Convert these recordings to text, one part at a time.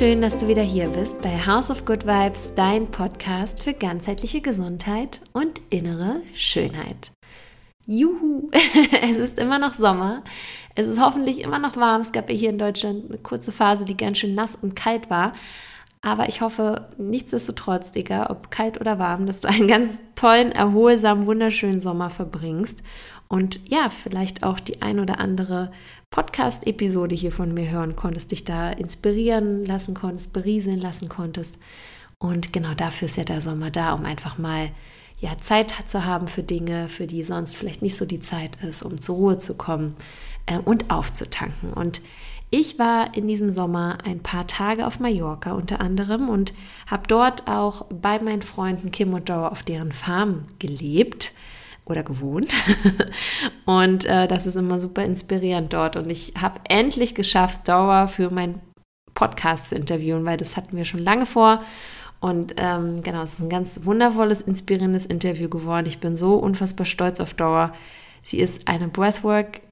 Schön, dass du wieder hier bist bei House of Good Vibes, dein Podcast für ganzheitliche Gesundheit und innere Schönheit. Juhu, es ist immer noch Sommer. Es ist hoffentlich immer noch warm. Es gab ja hier in Deutschland eine kurze Phase, die ganz schön nass und kalt war. Aber ich hoffe, nichtsdestotrotz, egal ob kalt oder warm, dass du einen ganz tollen, erholsamen, wunderschönen Sommer verbringst und ja, vielleicht auch die ein oder andere Podcast-Episode hier von mir hören konntest, dich da inspirieren lassen konntest, berieseln lassen konntest. Und genau dafür ist ja der Sommer da, um einfach mal ja, Zeit zu haben für Dinge, für die sonst vielleicht nicht so die Zeit ist, um zur Ruhe zu kommen äh, und aufzutanken. Und ich war in diesem Sommer ein paar Tage auf Mallorca unter anderem und habe dort auch bei meinen Freunden Kim und Dora auf deren Farm gelebt oder gewohnt. und äh, das ist immer super inspirierend dort. Und ich habe endlich geschafft, Dora für meinen Podcast zu interviewen, weil das hatten wir schon lange vor. Und ähm, genau, es ist ein ganz wundervolles, inspirierendes Interview geworden. Ich bin so unfassbar stolz auf Dora. Sie ist eine Breathwork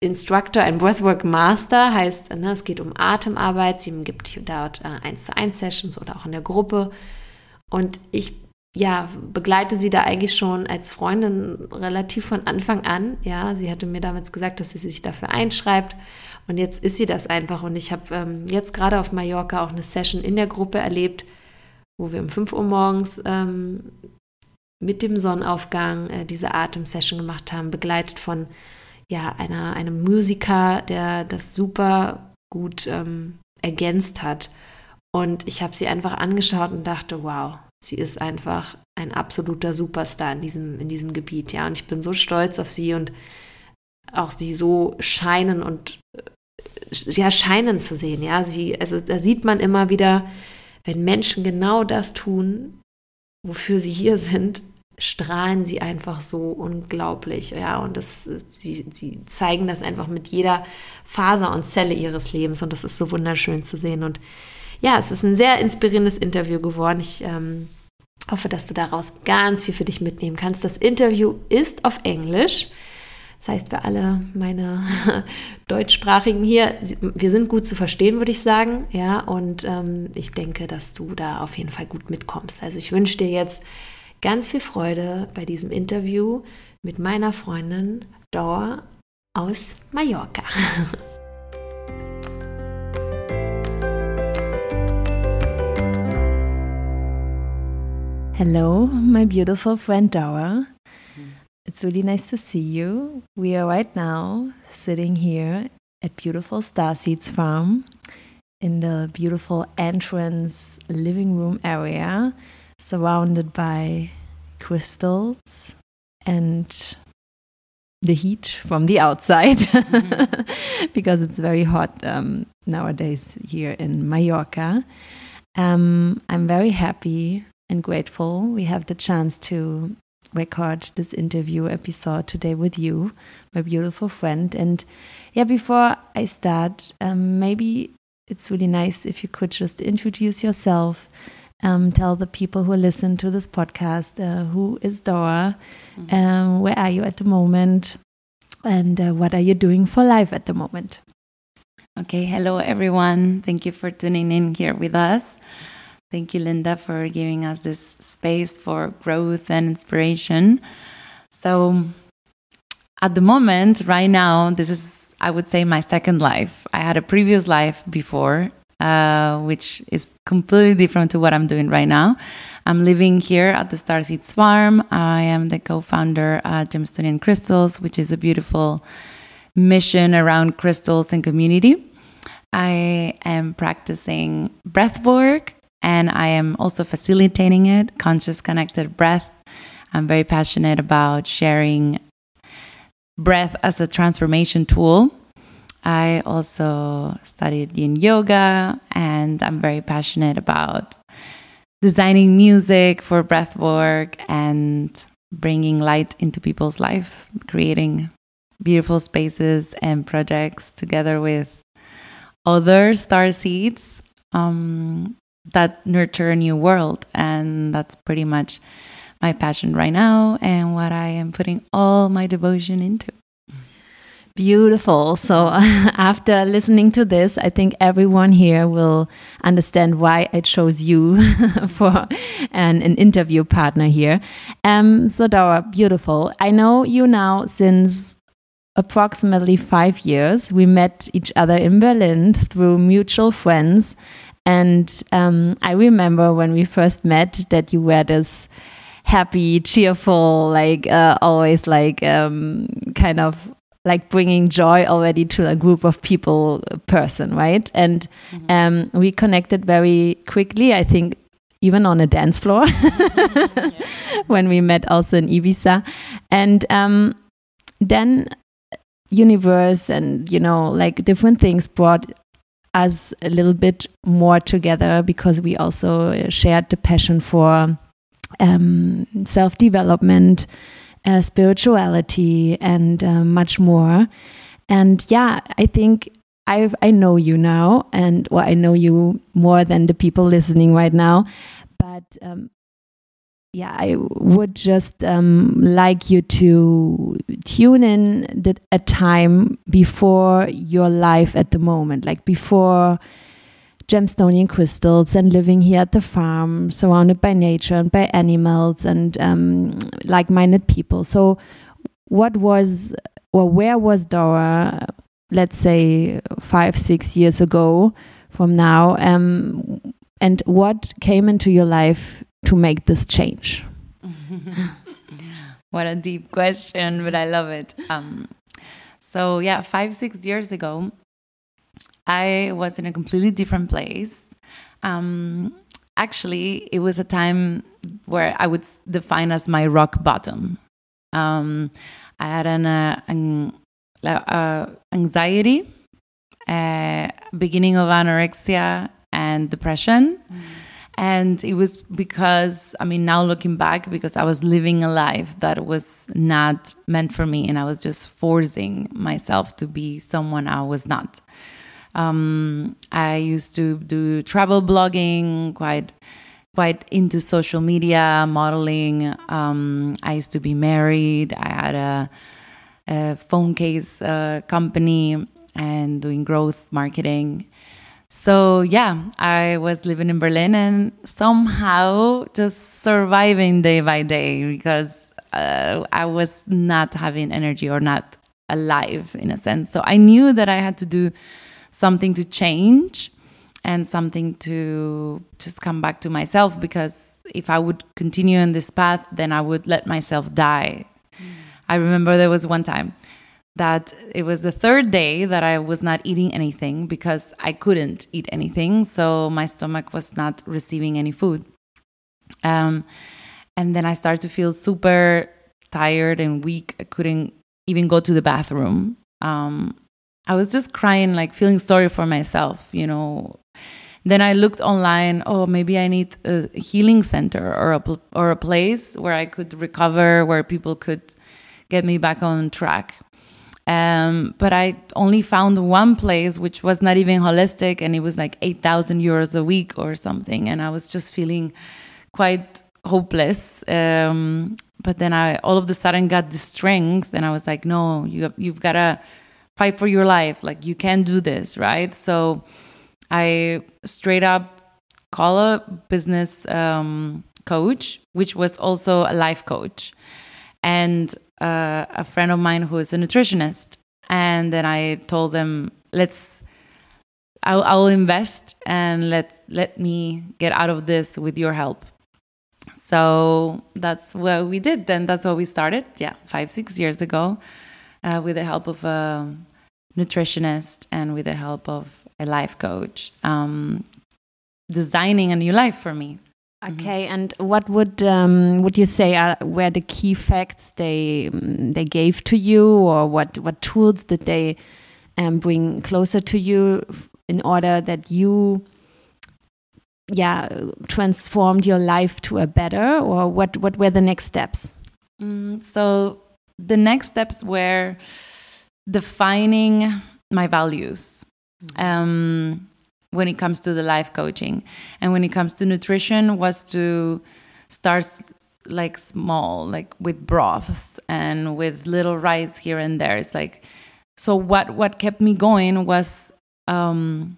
Instructor, ein Breathwork Master, heißt, ne, es geht um Atemarbeit. Sie gibt dort äh, 1 zu 1 Sessions oder auch in der Gruppe. Und ich ja, begleite sie da eigentlich schon als Freundin relativ von Anfang an. Ja, sie hatte mir damals gesagt, dass sie sich dafür einschreibt. Und jetzt ist sie das einfach. Und ich habe ähm, jetzt gerade auf Mallorca auch eine Session in der Gruppe erlebt, wo wir um 5 Uhr morgens ähm, mit dem Sonnenaufgang äh, diese Atemsession gemacht haben, begleitet von ja, einer, einem Musiker, der das super gut ähm, ergänzt hat. Und ich habe sie einfach angeschaut und dachte, wow, sie ist einfach ein absoluter Superstar in diesem, in diesem Gebiet, ja. Und ich bin so stolz auf sie und auch sie so scheinen und äh, ja, scheinen zu sehen, ja. Sie, also da sieht man immer wieder, wenn Menschen genau das tun, wofür sie hier sind, strahlen sie einfach so unglaublich, ja. Und das, sie, sie zeigen das einfach mit jeder Faser und Zelle ihres Lebens und das ist so wunderschön zu sehen. Und ja, es ist ein sehr inspirierendes Interview geworden. Ich ähm, hoffe, dass du daraus ganz viel für dich mitnehmen kannst. Das Interview ist auf Englisch. Das heißt, für alle meine Deutschsprachigen hier, wir sind gut zu verstehen, würde ich sagen. Ja, und ähm, ich denke, dass du da auf jeden Fall gut mitkommst. Also ich wünsche dir jetzt ganz viel Freude bei diesem Interview mit meiner Freundin Dor aus Mallorca. Hello, my beautiful friend Dora. It's really nice to see you. We are right now sitting here at beautiful Starseeds Farm in the beautiful entrance living room area, surrounded by crystals and the heat from the outside because it's very hot um, nowadays here in Mallorca. Um, I'm very happy and grateful we have the chance to record this interview episode today with you, my beautiful friend. And yeah, before I start, um, maybe it's really nice if you could just introduce yourself. Um, tell the people who listen to this podcast uh, who is Dora, mm -hmm. um, where are you at the moment, and uh, what are you doing for life at the moment? Okay, hello everyone. Thank you for tuning in here with us. Thank you, Linda, for giving us this space for growth and inspiration. So, at the moment, right now, this is, I would say, my second life. I had a previous life before, uh, which is completely different to what I'm doing right now. I'm living here at the Starseeds Farm. I am the co founder at Gemstonian Crystals, which is a beautiful mission around crystals and community. I am practicing breath work and I am also facilitating it, conscious connected breath. I'm very passionate about sharing breath as a transformation tool. I also studied yin yoga and I'm very passionate about designing music for breath work and bringing light into people's life, creating beautiful spaces and projects together with other star seeds um, that nurture a new world. And that's pretty much my passion right now and what I am putting all my devotion into. Beautiful. So, after listening to this, I think everyone here will understand why I chose you for an, an, interview partner here. Um, so, Dora, beautiful. I know you now since approximately five years. We met each other in Berlin through mutual friends. And um, I remember when we first met that you were this happy, cheerful, like uh, always like um, kind of like bringing joy already to a group of people person, right? And mm -hmm. um, we connected very quickly. I think even on a dance floor when we met also in Ibiza, and um, then universe and you know like different things brought us a little bit more together because we also shared the passion for um, self development uh, spirituality, and uh, much more. And yeah, I think I I know you now, and well, I know you more than the people listening right now. But um, yeah, I would just um, like you to tune in a time before your life at the moment, like before gemstonian crystals and living here at the farm, surrounded by nature and by animals and um, like minded people. So, what was or where was Dora, let's say five, six years ago from now? Um, and what came into your life to make this change? what a deep question, but I love it. Um, so, yeah, five, six years ago, I was in a completely different place. Um, actually, it was a time where I would define as my rock bottom. Um, I had an, uh, an uh, anxiety, uh, beginning of anorexia and depression. Mm. And it was because, I mean, now looking back, because I was living a life that was not meant for me, and I was just forcing myself to be someone I was not. Um, I used to do travel blogging, quite quite into social media, modeling. Um, I used to be married. I had a, a phone case uh, company and doing growth marketing. So yeah, I was living in Berlin and somehow just surviving day by day because uh, I was not having energy or not alive in a sense. So I knew that I had to do something to change and something to just come back to myself because if I would continue on this path, then I would let myself die. Mm. I remember there was one time that it was the third day that I was not eating anything because I couldn't eat anything. So my stomach was not receiving any food. Um, and then I started to feel super tired and weak. I couldn't even go to the bathroom. Um, I was just crying, like feeling sorry for myself, you know. Then I looked online. Oh, maybe I need a healing center or a or a place where I could recover, where people could get me back on track. Um, but I only found one place which was not even holistic, and it was like eight thousand euros a week or something. And I was just feeling quite hopeless. Um, but then I all of a sudden got the strength, and I was like, no, you have, you've got to fight for your life. Like you can do this, right? So I straight up call a business um, coach, which was also a life coach, and a friend of mine who is a nutritionist. And then I told them, let's. I'll, I'll invest and let let me get out of this with your help. So that's what we did. Then that's what we started. Yeah, five six years ago uh, with the help of a nutritionist and with the help of a life coach, um, designing a new life for me. Mm-hmm. Okay, and what would um, would you say are were the key facts they um, they gave to you, or what what tools did they um, bring closer to you in order that you, yeah, transformed your life to a better, or what what were the next steps? Mm, so the next steps were defining my values um, when it comes to the life coaching and when it comes to nutrition was to start like small like with broths and with little rice here and there it's like so what what kept me going was um,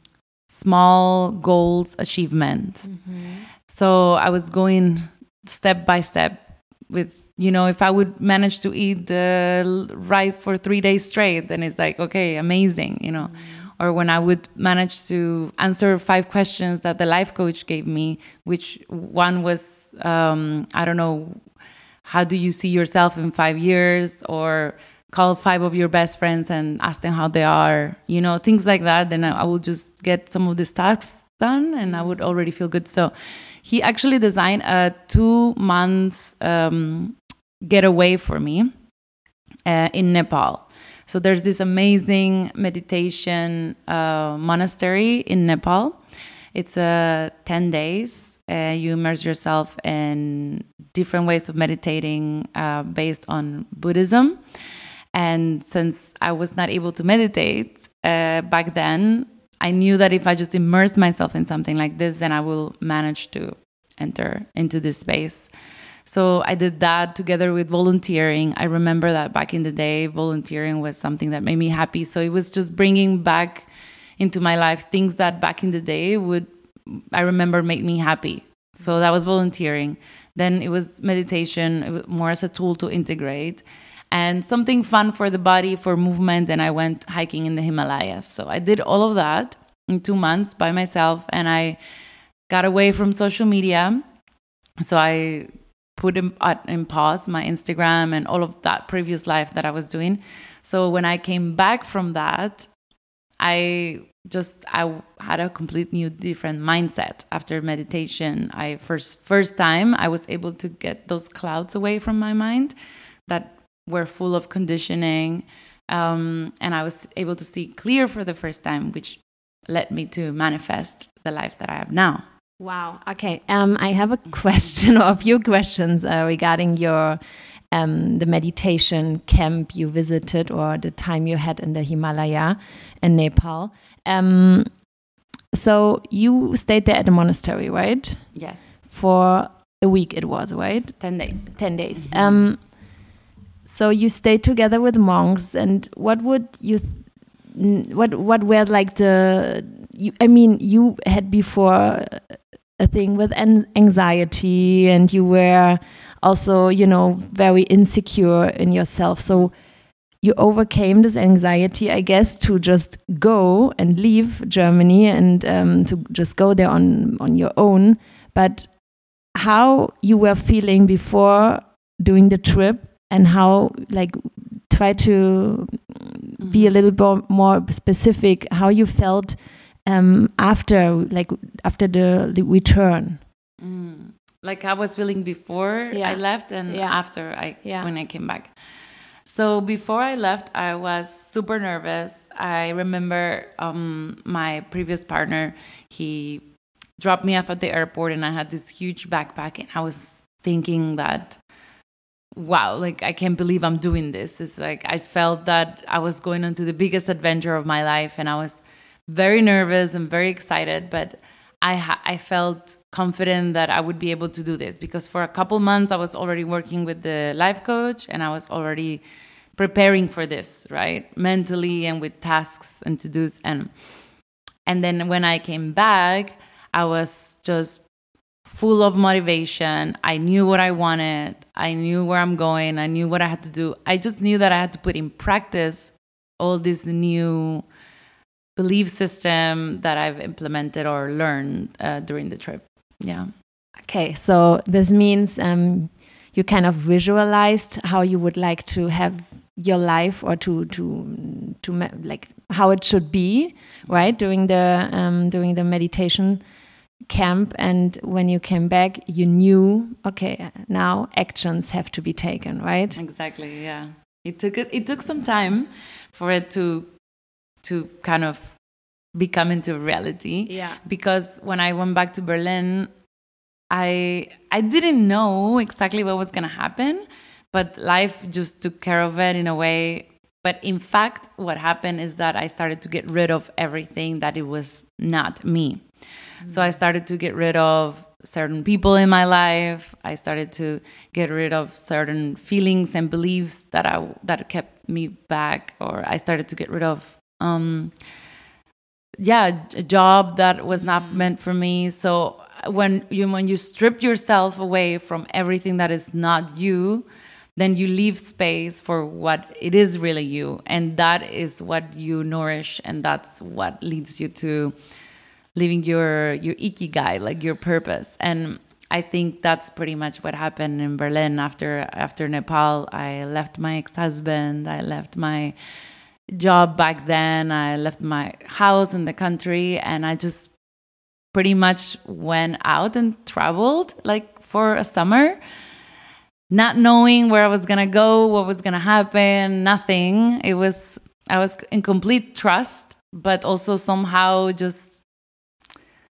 small goals achievement. Mm-hmm. So I was going step by step with you know if I would manage to eat the rice for three days straight, then it's like okay, amazing, you know. Mm-hmm. Or when I would manage to answer five questions that the life coach gave me, which one was um, I don't know, how do you see yourself in five years, or call five of your best friends and ask them how they are, you know, things like that. Then I, I will just get some of these tasks done and I would already feel good. So he actually designed a two months um, getaway for me uh, in Nepal. So there's this amazing meditation uh, monastery in Nepal. It's uh, 10 days. Uh, you immerse yourself in different ways of meditating uh, based on Buddhism. And since I was not able to meditate uh, back then, I knew that if I just immersed myself in something like this, then I will manage to enter into this space. So I did that together with volunteering. I remember that back in the day, volunteering was something that made me happy. So it was just bringing back into my life things that back in the day would, I remember, make me happy. So that was volunteering. Then it was meditation, it was more as a tool to integrate and something fun for the body, for movement. And I went hiking in the Himalayas. So I did all of that in two months by myself and I got away from social media. So I put in, in pause my Instagram and all of that previous life that I was doing. So when I came back from that, I just I had a complete new different mindset after meditation. I first first time I was able to get those clouds away from my mind that were full of conditioning. Um, and I was able to see clear for the first time, which led me to manifest the life that I have now. Wow. Okay. Um, I have a question or a few questions uh, regarding your um, the meditation camp you visited or the time you had in the Himalaya in Nepal. Um, so you stayed there at the monastery, right? Yes. For a week, it was right. Ten days. Ten days. Mm -hmm. um, so you stayed together with monks, and what would you? what what were like the? You, I mean, you had before a thing with anxiety, and you were also, you know, very insecure in yourself. So you overcame this anxiety, I guess, to just go and leave Germany and um, to just go there on on your own. But how you were feeling before doing the trip and how like try to mm-hmm. be a little bit more specific how you felt um, after like after the, the return mm. like i was feeling before yeah. i left and yeah. after i yeah. when i came back so before i left i was super nervous i remember um, my previous partner he dropped me off at the airport and i had this huge backpack and i was thinking that wow, like I can't believe I'm doing this. It's like I felt that I was going on to the biggest adventure of my life and I was very nervous and very excited, but I I felt confident that I would be able to do this because for a couple months I was already working with the life coach and I was already preparing for this, right? Mentally and with tasks and to-dos and and then when I came back, I was just full of motivation. I knew what I wanted. I knew where I'm going. I knew what I had to do. I just knew that I had to put in practice all these new belief system that I've implemented or learned uh, during the trip. Yeah. Okay, so this means um, you kind of visualized how you would like to have your life or to to to like how it should be, right? During the um, during the meditation camp and when you came back you knew okay now actions have to be taken right exactly yeah it took it, it took some time for it to to kind of become into reality. Yeah. Because when i went back to berlin i i didn't know exactly what was going to happen but life just took care of it in a way. But in fact what happened is that i started to get rid of everything that it was not me. Mm-hmm. So I started to get rid of certain people in my life. I started to get rid of certain feelings and beliefs that I that kept me back, or I started to get rid of, um, yeah, a job that was not Mm-hmm. meant for me. So when you when you strip yourself away from everything that is not you, then you leave space for what it is really you, and that is what you nourish, and that's what leads you to living your your ikigai, like your purpose. And I think that's pretty much what happened in Berlin after after Nepal. I left my ex husband. I left my job back then. I left my house in the country, and I just pretty much went out and traveled like for a summer not knowing where I was gonna go, what was gonna happen, nothing. It was I was in complete trust, but also somehow just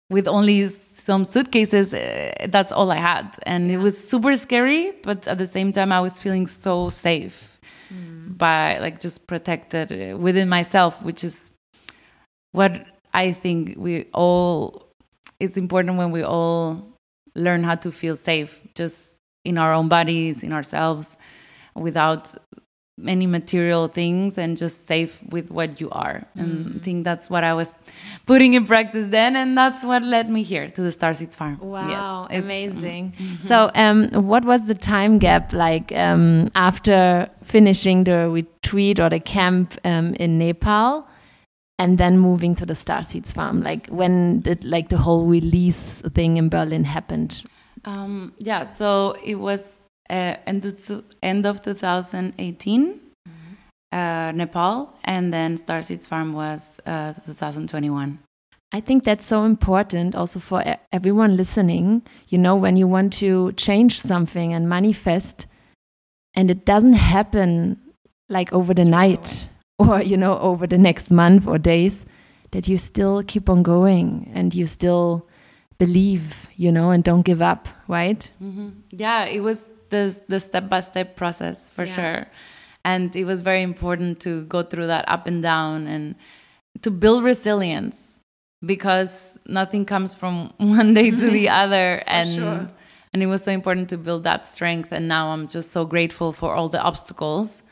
with only some suitcases. Uh, that's all I had, and it was super scary. But at the same time, I was feeling so safe by like just protected uh, within myself, which is what I think we all. It's important when we all learn how to feel safe, just in our own bodies, in ourselves, without any material things and just safe with what you are. And I think that's what I was putting in practice then. And that's what led me here to the Starseeds Farm. Wow, Yes, amazing. So, um, what was the time gap like um, after finishing the retreat or the camp um, in Nepal, and then moving to the Starseeds farm? Like, when did like the whole release thing in Berlin happened? Um, yeah, so it was uh, end, of, end of 2018, uh, Nepal, and then Starseeds Farm was uh, 2021. I think that's so important also for everyone listening. You know, when you want to change something and manifest, and it doesn't happen like over the night or, you know, over the next month or days, that you still keep on going and you still believe, you know, and don't give up, right? Yeah, it was the the step by step process for Yeah. sure, and it was very important to go through that up and down and to build resilience because nothing comes from one day to the other, and sure. and it was so important to build that strength. And now I'm just so grateful for all the obstacles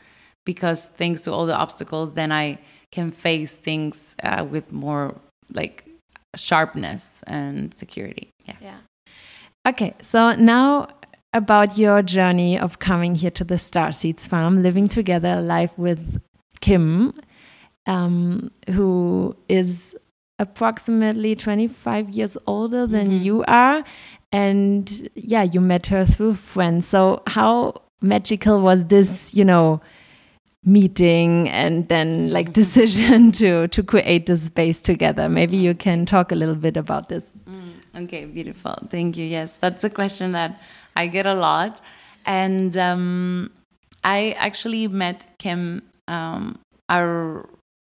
because thanks to all the obstacles, then I can face things uh, with more like sharpness and security. Yeah. Yeah. Okay, so now about your journey of coming here to the Starseeds farm, living together, life with Kim, um, who is approximately 25 years older than you are. And yeah, you met her through friends. So, how magical was this, you know? meeting and then like decision to to create this space together maybe you can talk a little bit about this Okay, beautiful. Thank you. Yes, that's a question that I get a lot. And um, I actually met Kim um, a,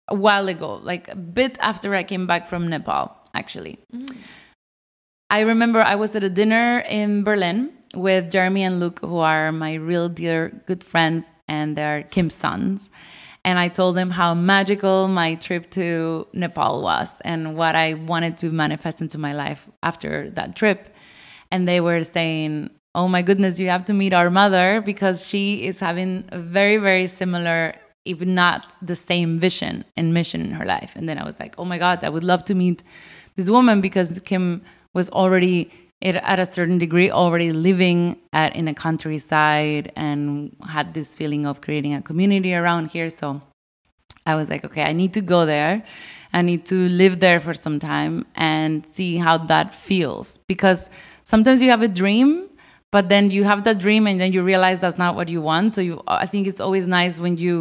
a while ago, like a bit after I came back from Nepal, actually. I remember I was at a dinner in Berlin with Jeremy and Luke, who are my real dear good friends, and they're Kim's sons. And I told them how magical my trip to Nepal was and what I wanted to manifest into my life after that trip. And they were saying, Oh my goodness, you have to meet our mother because she is having a very, very similar, if not the same vision and mission in her life. And then I was like, Oh my God, I would love to meet this woman because Kim was already at a certain degree already living at in a countryside and had this feeling of creating a community around here. So i was like okay i need to go there. I need to live there for some time and see how that feels. Because sometimes you have a dream but then you have that dream and then you realize that's not what you want. So you i think it's always nice when you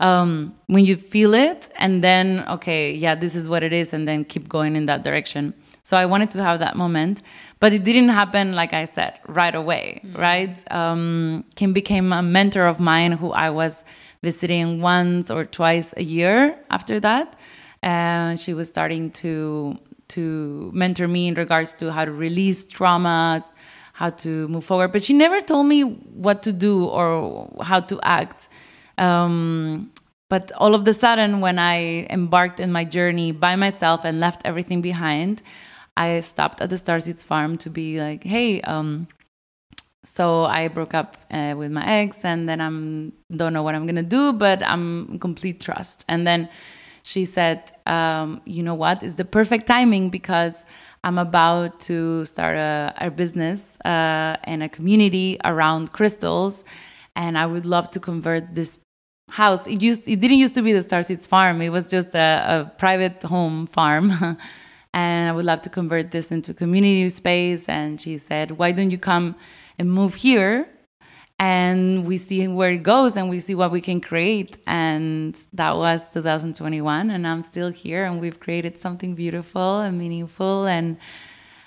um, when you feel it and then okay yeah this is what it is and then keep going in that direction. So i wanted to have that moment but it didn't happen like i said right away right? Um, kim became a mentor of mine who i was visiting once or twice a year after that. And she was starting to to mentor me in regards to how to release traumas how to move forward but she never told me what to do or how to act um, but all of the sudden, when I embarked in my journey by myself and left everything behind, I stopped at the Starseeds farm to be like, hey, um, so I broke up uh, with my ex, and then I'm don't know what I'm gonna do, but I'm complete trust. And then she said, um, you know what? It's the perfect timing because I'm about to start a, a business uh, and a community around crystals, and I would love to convert this house. It used it didn't used to be the Starseeds farm. It was just a, a private home farm. and I would love to convert this into a community space. And she said, Why don't you come and move here and we see where it goes and we see what we can create. And that was 2021 and i'm still here and we've created something beautiful and meaningful. And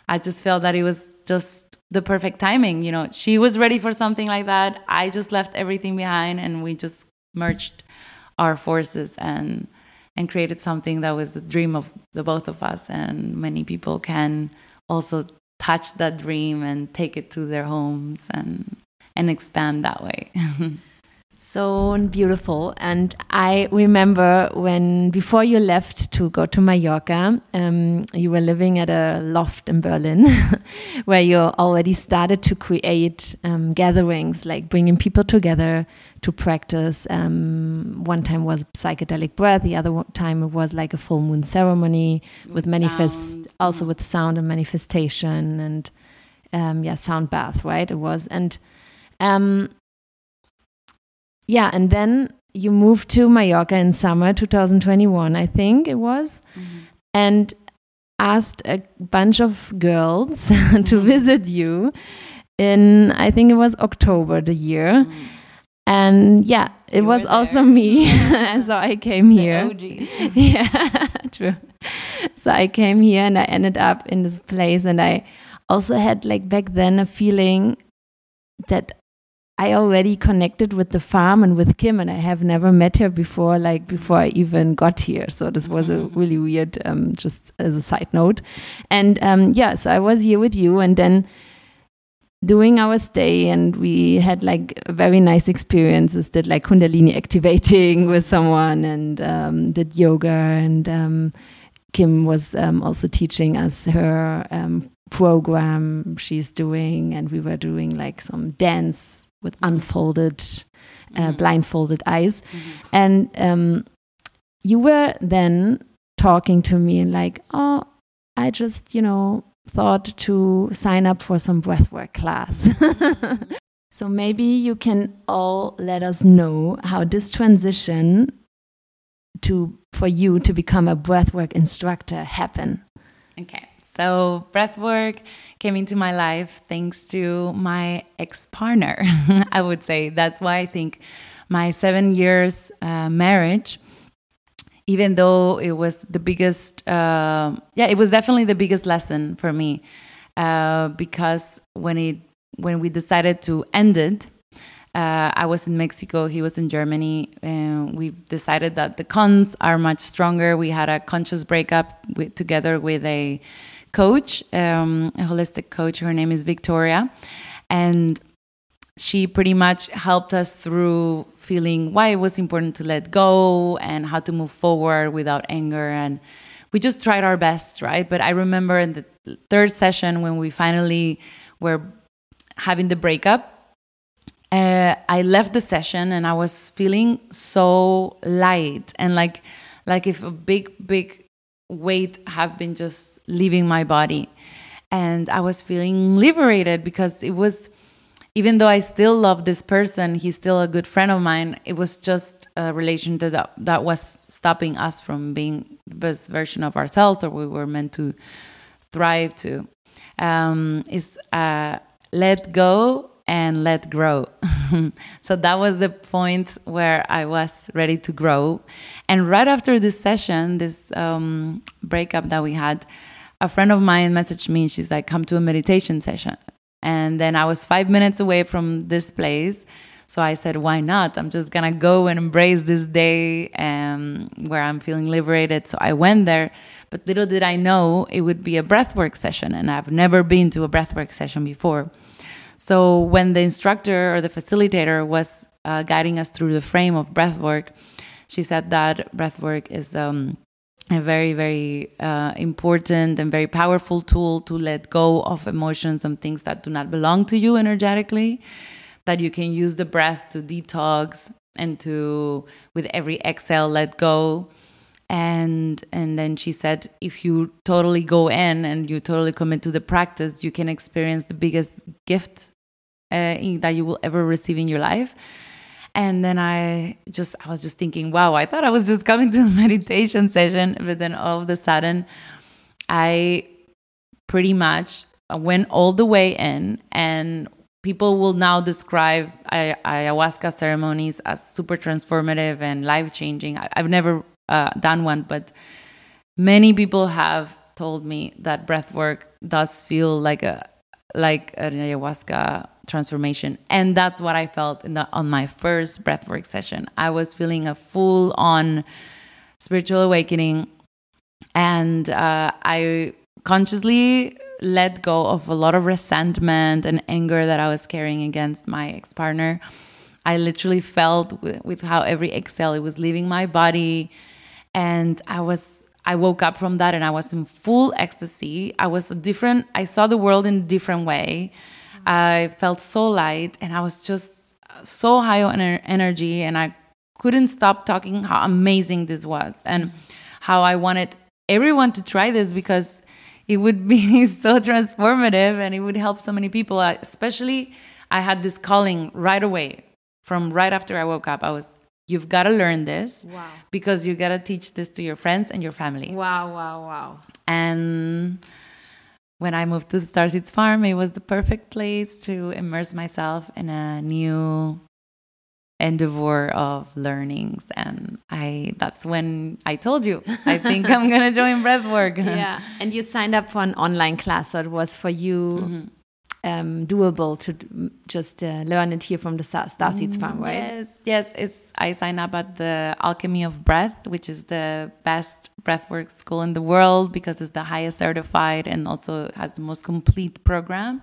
i just felt that it was just the perfect timing you know. She was ready for something like that. I just left everything behind and we just merged our forces and and created something that was the dream of the both of us. And many people can also touch that dream and take it to their homes and and expand that way. so beautiful. And I remember when before you left to go to Mallorca, um, you were living at a loft in Berlin, where you already started to create um, gatherings, like bringing people together to practice. Um, one time was psychedelic breath. The other time it was like a full moon ceremony with, with manifest, sound. also with sound and manifestation and um, yeah, sound bath. Right? It was and um, yeah, and then you moved to Mallorca in summer 2021, I think it was, mm-hmm. and asked a bunch of girls to mm-hmm. visit you in I think it was October the year. Mm. And yeah, it you was also me. so I came here. yeah, true. So I came here and I ended up in this place and I also had like back then a feeling that I already connected with the farm and with Kim, and I have never met her before, like before I even got here. So this was a mm-hmm. really weird, um, just as a side note. And um, yeah, so I was here with you, and then doing our stay, and we had like very nice experiences. Did like Kundalini activating with someone, and um, did yoga, and um, Kim was um, also teaching us her um, program she's doing, and we were doing like some dance with unfolded, uh, mm-hmm. blindfolded eyes. Mm-hmm. And um, you were then talking to me and like, oh, I just, you know, thought to sign up for some breathwork class. so maybe you can all let us know how this transition to for you to become a breathwork instructor happened. Okay. So breathwork came into my life thanks to my ex partner. I would say that's why I think my seven years uh, marriage, even though it was the biggest, uh, yeah, it was definitely the biggest lesson for me uh, because when it when we decided to end it. Uh, I was in Mexico, he was in Germany, and we decided that the cons are much stronger. We had a conscious breakup with, together with a coach, um, a holistic coach. Her name is Victoria. And she pretty much helped us through feeling why it was important to let go and how to move forward without anger. And we just tried our best, right? But I remember in the third session when we finally were having the breakup, uh, I left the session and I was feeling so light and like like if a big big weight have been just leaving my body. And i was feeling liberated because it was even though i still love this person he's still a good friend of mine it was just a relation that, that was stopping us from being the best version of ourselves or we were meant to thrive to. Um, is uh, let go and let grow. so that was the point where I was ready to grow. And right after this session, this um, breakup that we had, a friend of mine messaged me. She's like, come to a meditation session. And then I was five minutes away from this place. So I said, why not? I'm just going to go and embrace this day um, where I'm feeling liberated. So I went there. But little did I know it would be a breathwork session. And I've never been to a breathwork session before. So when the instructor or the facilitator was uh, guiding us through the frame of breathwork, she said that breathwork is um, a very very uh, important and very powerful tool to let go of emotions and things that do not belong to you energetically that you can use the breath to detox and to with every exhale let go and and then she said if you totally go in and you totally commit to the practice you can experience the biggest gift uh, that you will ever receive in your life and then I just, I was just thinking, wow, I thought I was just coming to a meditation session. But then all of a sudden, I pretty much went all the way in. And people will now describe ayahuasca ceremonies as super transformative and life changing. I've never uh, done one, but many people have told me that breath work does feel like a like an ayahuasca transformation. And that's what i felt in the on my first breathwork session. I was feeling a full on spiritual awakening and uh, i consciously let go of a lot of resentment and anger that i was carrying against my ex-partner. I literally felt with, with how every exhale it was leaving my body and i was I woke up from that and I was in full ecstasy. I was different. I saw the world in a different way. I felt so light and I was just so high on energy and I couldn't stop talking how amazing this was and how I wanted everyone to try this because it would be so transformative and it would help so many people. Especially, I had this calling right away from right after I woke up. I was You've got to learn this wow. because you got to teach this to your friends and your family. Wow, wow, wow. And when I moved to the Starseeds Farm, it was the perfect place to immerse myself in a new endeavor of learnings and i that's when i told you i think i'm gonna join breathwork yeah and you signed up for an online class so it was for you mm -hmm um, doable to just uh, learn it here from the Star, Seeds Farm, right? Yes, yes. It's I signed up at the Alchemy of Breath, which is the best breathwork school in the world because it's the highest certified and also has the most complete program.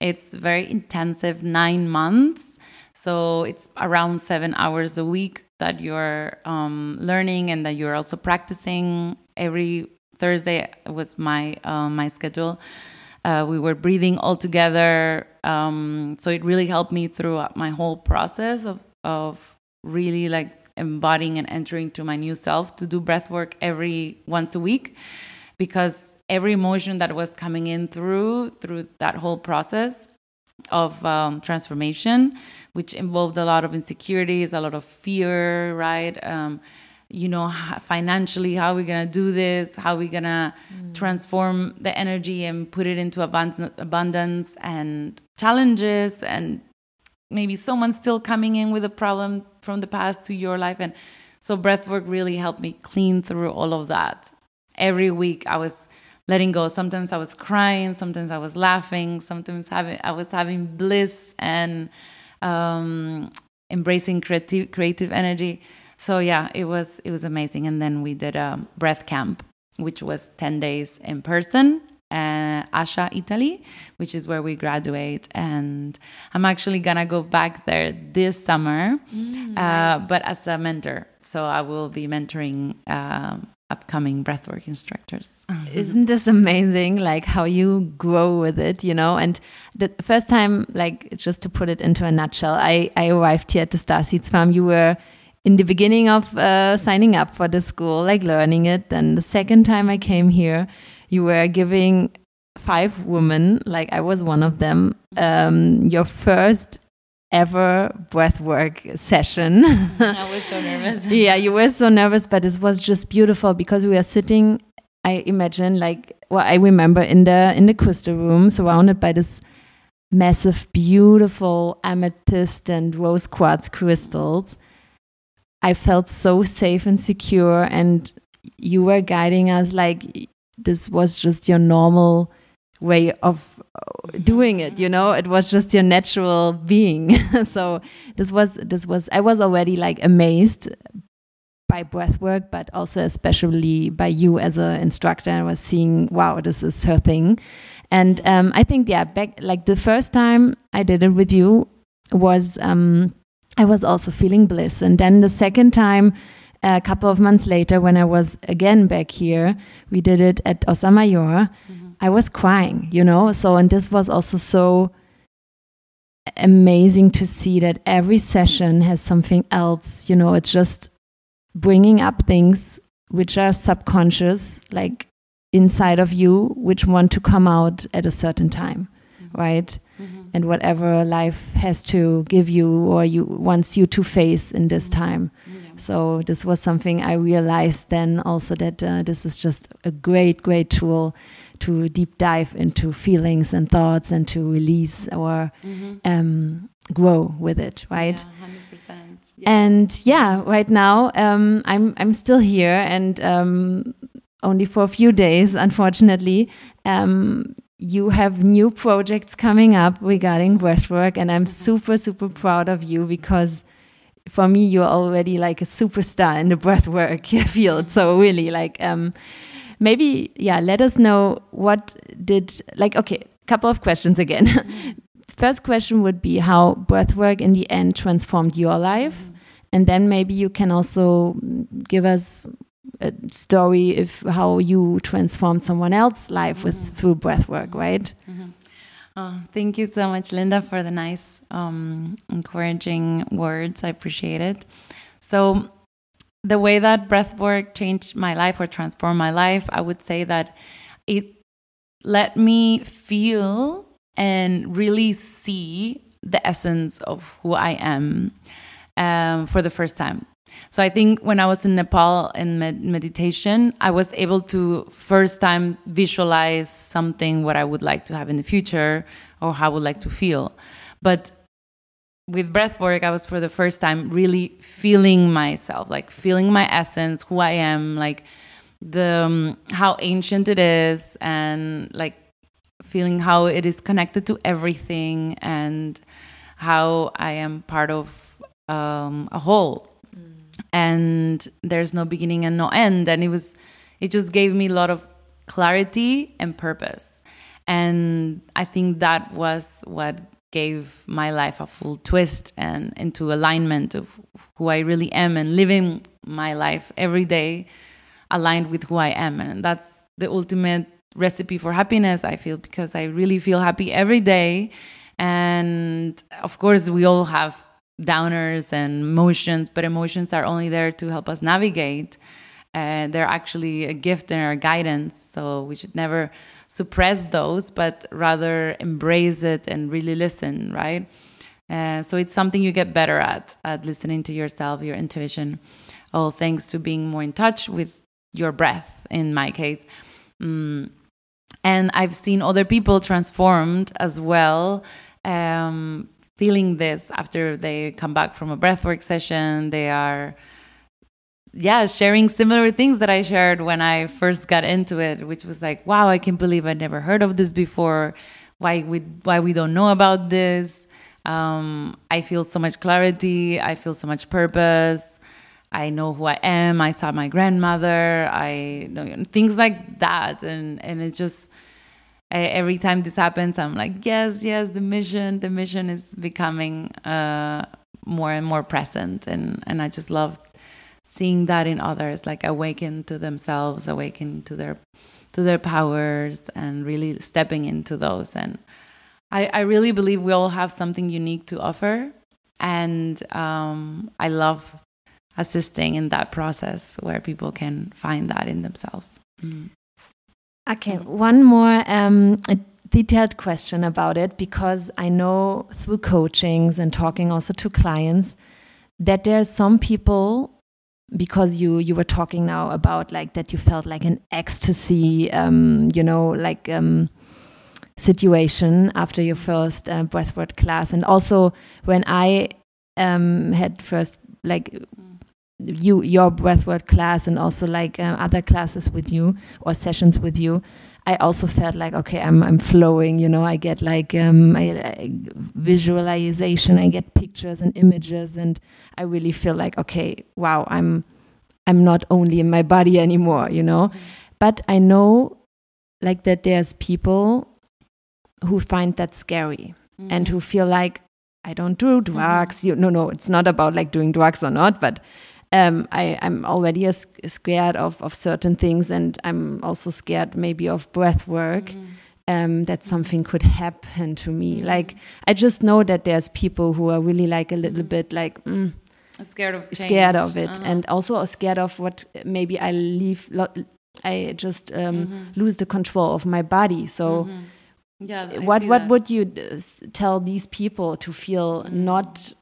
It's very intensive, nine months. So it's around seven hours a week that you're um, learning and that you're also practicing. Every Thursday was my uh, my schedule uh, we were breathing all together. Um, so it really helped me through my whole process of, of really like embodying and entering to my new self to do breath work every once a week because every emotion that was coming in through through that whole process of um, transformation which involved a lot of insecurities a lot of fear right um, you know financially how are we gonna do this how are we gonna mm. transform the energy and put it into abundance and challenges and maybe someone's still coming in with a problem from the past to your life. And so breathwork really helped me clean through all of that. Every week i was letting go. Sometimes i was crying sometimes i was laughing sometimes having i was having bliss and um, embracing creative creative energy so yeah, it was it was amazing. And then we did a breath camp, which was ten days in person. Uh, Asha, Italy, which is where we graduate, and I'm actually gonna go back there this summer, mm, uh, nice. uh, but as a mentor. So I will be mentoring uh, upcoming breathwork instructors. Isn't this amazing? Like how you grow with it, you know? And the first time, like just to put it into a nutshell, I, I arrived here at the Starseeds Farm. You were in the beginning of uh, signing up for the school, like learning it. Then the second time I came here, you were giving five women, like I was one of them, um, your first ever breathwork session. I was so nervous. yeah, you were so nervous, but it was just beautiful because we were sitting. I imagine, like, well, I remember in the in the crystal room, surrounded by this massive, beautiful amethyst and rose quartz crystals I felt so safe and secure. And you were guiding us like this was just your normal way of doing it you know? It was just your natural being. So this was this was i was already like amazed by breath work but also especially by you as an instructor. I was seeing wow this is her thing. And um, i think yeah back like the first time i did it with you was um, I was also feeling bliss. And then the second time, a couple of months later, when I was again back here, we did it at Ossa Mayor. Mm-hmm. I was crying, you know. So, and this was also so amazing to see that every session has something else. You know, it's just bringing up things which are subconscious, like inside of you, which want to come out at a certain time, mm-hmm. right? Mm-hmm. And whatever life has to give you or you wants you to face in this mm-hmm. time. So this was something I realized then also that uh, this is just a great, great tool to deep dive into feelings and thoughts and to release or mm-hmm. um, grow with it, right? Yeah, 100%. Yes. And yeah, right now um, I'm I'm still here and um, only for a few days, unfortunately. Um, you have new projects coming up regarding breathwork, and I'm super super proud of you because for me you're already like a superstar in the breathwork field. So really like. Um, maybe yeah let us know what did like okay couple of questions again first question would be how breathwork in the end transformed your life and then maybe you can also give us a story of how you transformed someone else's life with mm -hmm. through breathwork right mm -hmm. oh, thank you so much linda for the nice um, encouraging words i appreciate it so the way that breath work changed my life or transformed my life, I would say that it let me feel and really see the essence of who I am um, for the first time. So I think when I was in Nepal in med meditation, I was able to first time visualize something what I would like to have in the future or how I would like to feel. But with breath work, I was for the first time really feeling myself, like feeling my essence, who I am, like the um, how ancient it is, and like feeling how it is connected to everything, and how I am part of um, a whole. And there's no beginning and no end, and it was, it just gave me a lot of clarity and purpose, and I think that was what gave my life a full twist and into alignment of who I really am and living my life every day aligned with who I am. And that's the ultimate recipe for happiness, I feel, because I really feel happy every day. And of course, we all have downers and emotions, but emotions are only there to help us navigate. And they're actually a gift and our guidance. So we should never suppress those, but rather embrace it and really listen, right? Uh, so it's something you get better at, at listening to yourself, your intuition, all thanks to being more in touch with your breath, in my case. Mm. And I've seen other people transformed as well, um, feeling this after they come back from a breathwork session. They are yeah, sharing similar things that I shared when I first got into it, which was like, wow, I can't believe I never heard of this before. Why we why we don't know about this? Um, I feel so much clarity. I feel so much purpose. I know who I am. I saw my grandmother. I know things like that, and and it's just every time this happens, I'm like, yes, yes, the mission, the mission is becoming uh, more and more present, and and I just love seeing that in others like awaken to themselves awaken to their to their powers and really stepping into those. And i, I really believe we all have something unique to offer. And um, i love assisting in that process where people can find that in themselves. Mm. Okay one more um, detailed question about it because i know through coachings and talking also to clients that there are some people because you you were talking now about like that you felt like an ecstasy um, you know like um, situation after your first uh, breathwork class. And also when i um, had first like you your breathwork class and also like uh, other classes with you or sessions with you I also felt like okay, I'm I'm flowing. You know, I get like um, I, I, visualization. I get pictures and images, and I really feel like okay, wow, I'm I'm not only in my body anymore. You know, mm-hmm. but I know like that there's people who find that scary mm-hmm. and who feel like I don't do drugs. Mm-hmm. You no no, it's not about like doing drugs or not, but um, I, I'm already scared of, of certain things, and I'm also scared maybe of breath work. Mm. Um, that something could happen to me. Mm. Like I just know that there's people who are really like a little mm. bit like mm, scared of change. scared of it, uh -huh. and also scared of what maybe I leave. I just um, -hmm. lose the control of my body. So. -hmm. Yeah, I what what that. would you tell these people to feel mm. not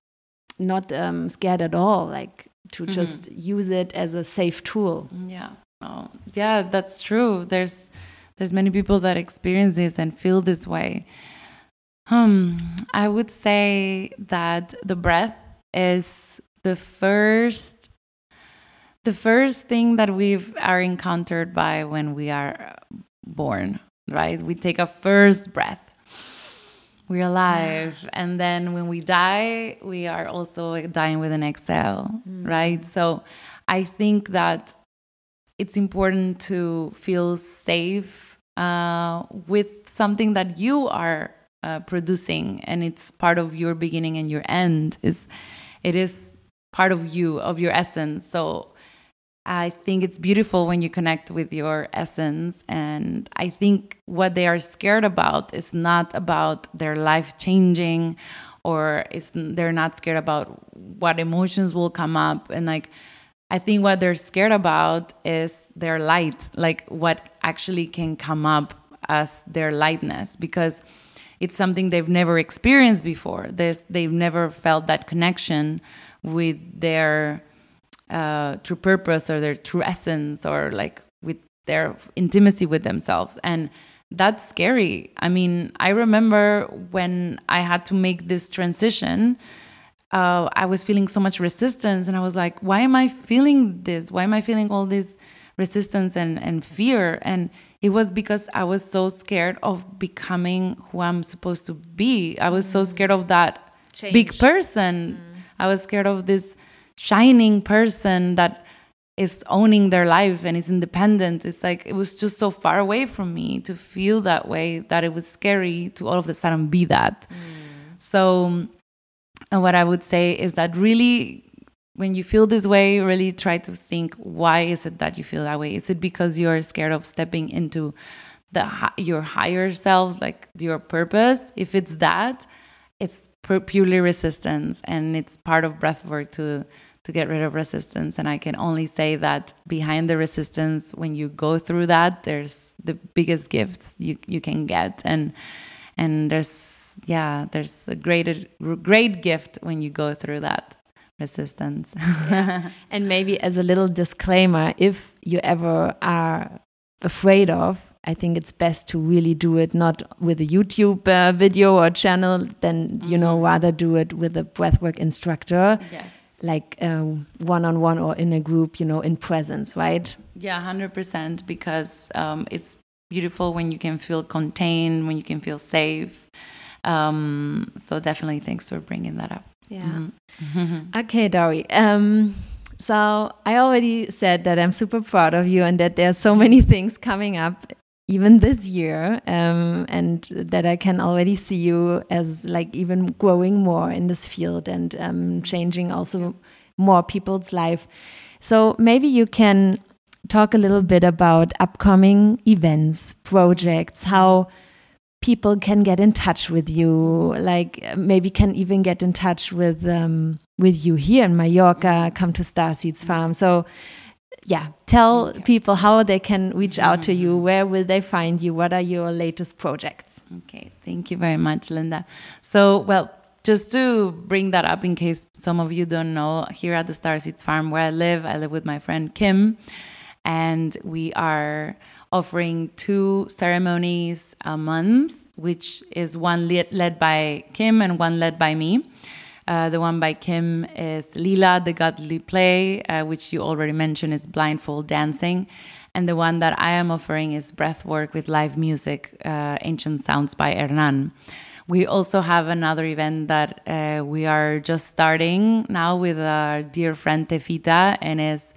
not um, scared at all? Like to mm-hmm. just use it as a safe tool. Yeah. Oh, yeah, that's true. There's there's many people that experience this and feel this way. Hmm, I would say that the breath is the first the first thing that we are encountered by when we are born, right? We take a first breath we're alive. And then when we die we are also dying with an exhale mm. right? So i think that it's important to feel safe uh, with something that you are uh, producing and it's part of your beginning and your end is it is part of you of your essence. So I think it's beautiful when you connect with your essence. And I think what they are scared about is not about their life changing or it's, they're not scared about what emotions will come up. And like, I think what they're scared about is their light, like what actually can come up as their lightness, because it's something they've never experienced before. There's, they've never felt that connection with their uh, true purpose or their true essence or like with their intimacy with themselves and that's scary i mean i remember when i had to make this transition uh, i was feeling so much resistance and i was like why am i feeling this why am i feeling all this resistance and, and fear and it was because i was so scared of becoming who i'm supposed to be i was mm. so scared of that Change. big person mm. i was scared of this shining person that is owning their life and is independent. It's like it was just so far away from me to feel that way that it was scary to all of a sudden be that. Mm. So, what I would say is that really, when you feel this way, really try to think why is it that you feel that way? Is it because you're scared of stepping into the your higher self, like your purpose? If it's that, it's purely resistance, and it's part of breath work to to get rid of resistance. And I can only say that behind the resistance, when you go through that, there's the biggest gifts you, you can get. And and there's yeah, there's a great great gift when you go through that resistance. And maybe as a little disclaimer, if you ever are afraid of I think it's best to really do it not with a YouTube uh, video or channel, then you know mm-hmm. rather do it with a breathwork instructor. Yes like one on one or in a group, you know, in presence, right? Yeah, 100%. Because um, it's beautiful when you can feel contained, when you can feel safe. Um, so definitely thanks for bringing that up. Yeah. Mm -hmm. okay, Dori. Um, so I already said that I'm super proud of you and that there are so many things coming up even this year um, and that i can already see you as like even growing more in this field and um, changing also more people's life. So maybe you can talk a little bit about upcoming events projects how people can get in touch with you like maybe can even get in touch with um, with you here in mallorca come to starseeds farm. So yeah, tell okay. people how they can reach out to you. Mm-hmm. Where will they find you? What are your latest projects? Okay, thank you very much, Linda. So, well, just to bring that up in case some of you don't know, here at the Star Seeds Farm where I live, I live with my friend Kim, and we are offering two ceremonies a month, which is one led by Kim and one led by me. Uh, the one by Kim is Lila, the Godly Play, uh, which you already mentioned is blindfold dancing. And the one that I am offering is Breathwork with live music, uh, Ancient Sounds by Hernan. We also have another event that uh, we are just starting now with our dear friend Tefita and is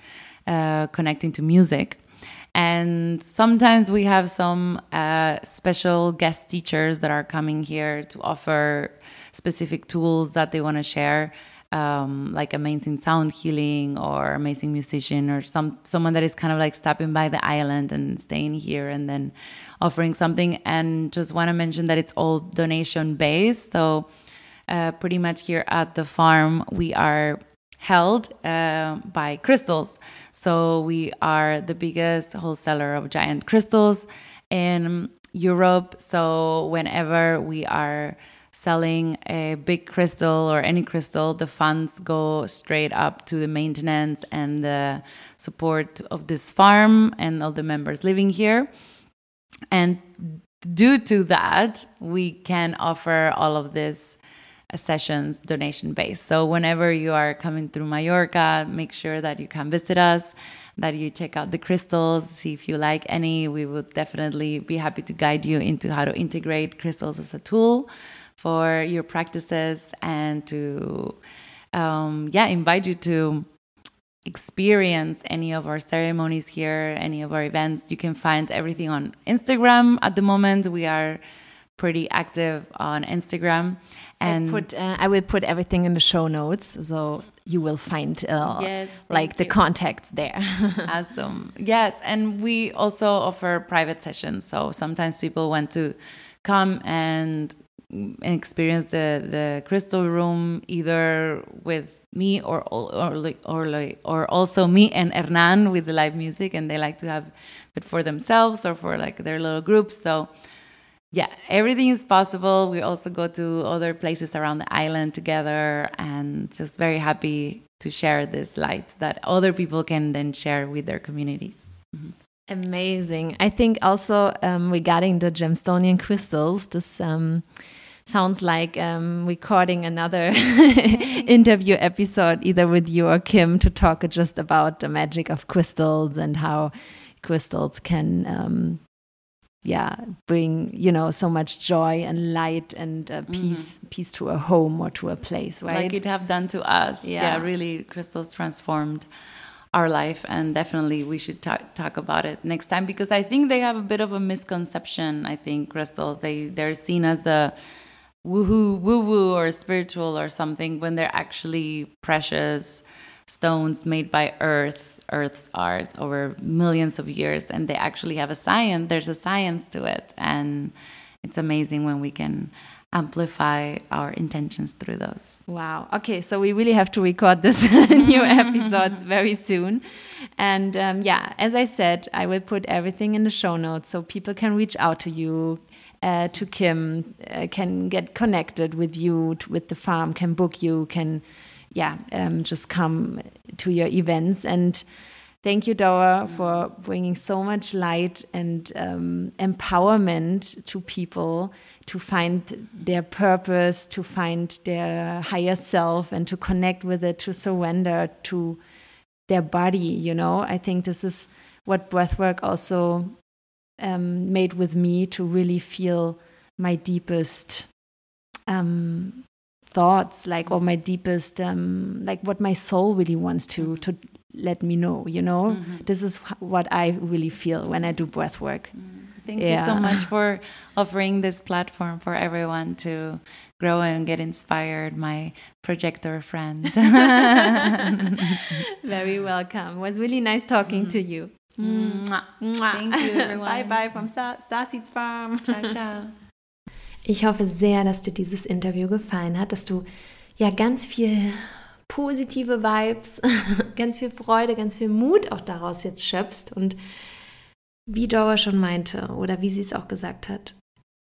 uh, connecting to music. And sometimes we have some special guest teachers that are coming here to offer specific tools that they want to share. um, like amazing sound healing or amazing musician or some someone that is kind of like stopping by the island and staying here and then offering something. And just want to mention that it's all donation based. So uh, pretty much here at the farm we are held uh, by crystals. So we are the biggest wholesaler of giant crystals in Europe. So whenever we are selling a big crystal or any crystal, the funds go straight up to the maintenance and the support of this farm and all the members living here. And due to that, we can offer all of this uh, sessions donation based. So whenever you are coming through Mallorca, make sure that you come visit us, that you check out the crystals, see if you like any. We would definitely be happy to guide you into how to integrate crystals as a tool for your practices and to um, yeah invite you to experience any of our ceremonies here any of our events. You can find everything on instagram. At the moment we are pretty active on instagram and I, put, uh, I will put everything in the show notes so you will find uh, yes, like the contacts there. Awesome. Yes and we also offer private sessions so sometimes people want to come and experience the the crystal room either with me or or or or also me and Hernan with the live music and they like to have it for themselves or for like their little groups so yeah everything is possible we also go to other places around the island together and just very happy to share this light that other people can then share with their communities mm -hmm. Amazing. I think also um, regarding the gemstonian crystals, this um, sounds like um, recording another interview episode, either with you or Kim, to talk just about the magic of crystals and how crystals can. Um, yeah, bring you know so much joy and light and uh, peace, mm peace to a home or to a place, right? Like it have done to us. Yeah, yeah really, crystals transformed our life and definitely we should talk, talk about it next time because i think they have a bit of a misconception i think crystals they they're seen as a woohoo woo woo or spiritual or something when they're actually precious stones made by earth earth's art over millions of years and they actually have a science there's a science to it and it's amazing when we can amplify our intentions through those. Wow. Okay, so we really have to record this new episode very soon. And um, yeah, as I said, I will put everything in the show notes so people can reach out to you. Uh, to Kim, uh, can get connected with you, with the farm, can book you, can, yeah, um, just come to your events. And thank you, Dora, for bringing so much light and um, empowerment to people to find their purpose, to find their higher self, and to connect with it, to surrender to their body. You know, I think this is what breathwork also um, made with me to really feel my deepest um, thoughts, like or my deepest, um, like what my soul really wants to to let me know. You know, mm -hmm. this is what I really feel when I do breathwork. Mm -hmm. Thank yeah. you so much for offering this platform for everyone to grow and get inspired, my projector friend. Very welcome. It was really nice talking mm. to you. Mwah. Mwah. Thank you, everyone. Bye bye from Star Starseeds Farm. Ciao, ciao. Ich hoffe sehr, dass dir dieses Interview gefallen hat, dass du ja ganz viel positive Vibes, ganz viel Freude, ganz viel Mut auch daraus jetzt schöpfst und wie Dora schon meinte oder wie sie es auch gesagt hat,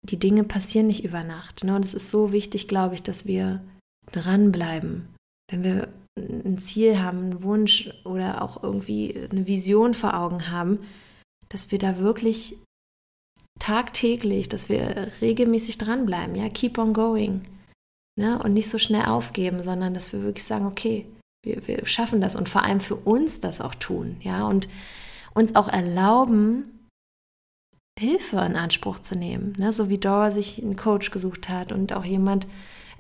die Dinge passieren nicht über Nacht. Ne? Und es ist so wichtig, glaube ich, dass wir dranbleiben. Wenn wir ein Ziel haben, einen Wunsch oder auch irgendwie eine Vision vor Augen haben, dass wir da wirklich tagtäglich, dass wir regelmäßig dranbleiben, ja, keep on going. Ne? Und nicht so schnell aufgeben, sondern dass wir wirklich sagen, okay, wir, wir schaffen das und vor allem für uns das auch tun, ja, und uns auch erlauben, Hilfe in Anspruch zu nehmen. Ne? So wie Dora sich einen Coach gesucht hat und auch jemand,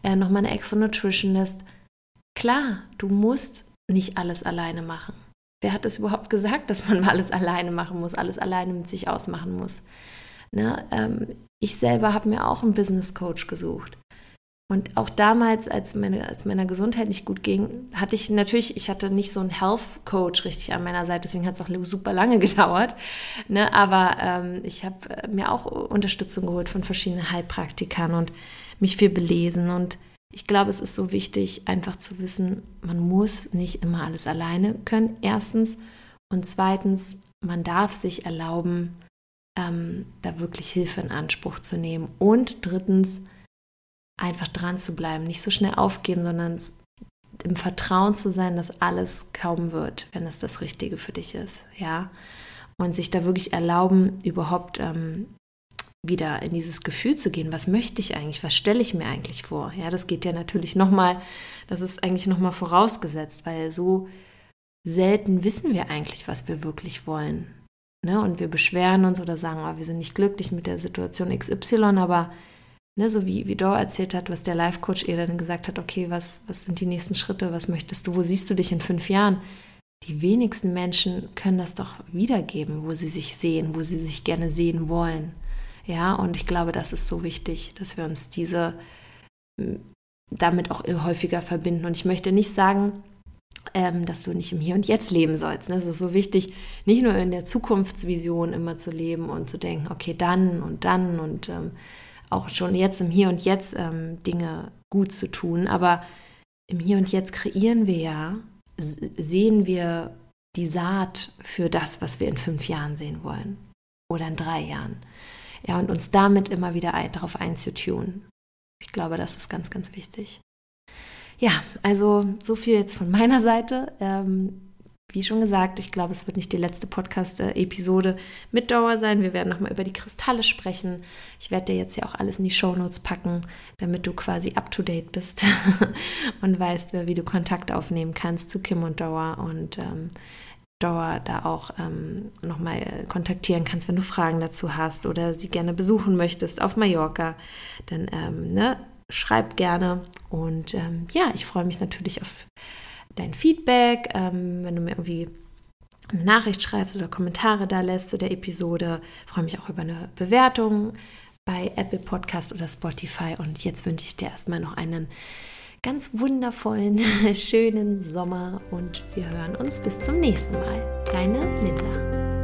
äh, nochmal eine extra Nutritionist. Klar, du musst nicht alles alleine machen. Wer hat es überhaupt gesagt, dass man alles alleine machen muss, alles alleine mit sich ausmachen muss? Ne? Ähm, ich selber habe mir auch einen Business Coach gesucht. Und auch damals, als, meine, als meiner Gesundheit nicht gut ging, hatte ich natürlich, ich hatte nicht so einen Health Coach richtig an meiner Seite, deswegen hat es auch super lange gedauert. Ne? Aber ähm, ich habe äh, mir auch Unterstützung geholt von verschiedenen Heilpraktikern und mich viel belesen. Und ich glaube, es ist so wichtig, einfach zu wissen, man muss nicht immer alles alleine können, erstens. Und zweitens, man darf sich erlauben, ähm, da wirklich Hilfe in Anspruch zu nehmen. Und drittens, einfach dran zu bleiben, nicht so schnell aufgeben, sondern im Vertrauen zu sein, dass alles kaum wird, wenn es das Richtige für dich ist, ja. Und sich da wirklich erlauben, überhaupt ähm, wieder in dieses Gefühl zu gehen. Was möchte ich eigentlich? Was stelle ich mir eigentlich vor? Ja, das geht ja natürlich nochmal, das ist eigentlich nochmal vorausgesetzt, weil so selten wissen wir eigentlich, was wir wirklich wollen. Ne? Und wir beschweren uns oder sagen, oh, wir sind nicht glücklich mit der Situation XY, aber Ne, so wie, wie Dor erzählt hat, was der Life-Coach ihr dann gesagt hat, okay, was, was sind die nächsten Schritte, was möchtest du, wo siehst du dich in fünf Jahren? Die wenigsten Menschen können das doch wiedergeben, wo sie sich sehen, wo sie sich gerne sehen wollen. Ja, und ich glaube, das ist so wichtig, dass wir uns diese damit auch häufiger verbinden. Und ich möchte nicht sagen, ähm, dass du nicht im Hier und Jetzt leben sollst. Ne? Es ist so wichtig, nicht nur in der Zukunftsvision immer zu leben und zu denken, okay, dann und dann und ähm, auch schon jetzt im Hier und Jetzt ähm, Dinge gut zu tun. Aber im Hier und Jetzt kreieren wir ja, sehen wir die Saat für das, was wir in fünf Jahren sehen wollen oder in drei Jahren. Ja, und uns damit immer wieder ein, darauf einzutun. Ich glaube, das ist ganz, ganz wichtig. Ja, also so viel jetzt von meiner Seite. Ähm, wie schon gesagt, ich glaube, es wird nicht die letzte Podcast-Episode mit Dauer sein. Wir werden nochmal über die Kristalle sprechen. Ich werde dir jetzt ja auch alles in die Shownotes packen, damit du quasi up-to-date bist und weißt, wie du Kontakt aufnehmen kannst zu Kim und Dauer und ähm, Dauer da auch ähm, nochmal kontaktieren kannst, wenn du Fragen dazu hast oder sie gerne besuchen möchtest auf Mallorca. Dann ähm, ne, schreib gerne und ähm, ja, ich freue mich natürlich auf dein Feedback, ähm, wenn du mir irgendwie eine Nachricht schreibst oder Kommentare da lässt zu der Episode. Freue mich auch über eine Bewertung bei Apple Podcast oder Spotify. Und jetzt wünsche ich dir erstmal noch einen ganz wundervollen, schönen Sommer und wir hören uns bis zum nächsten Mal. Deine Linda.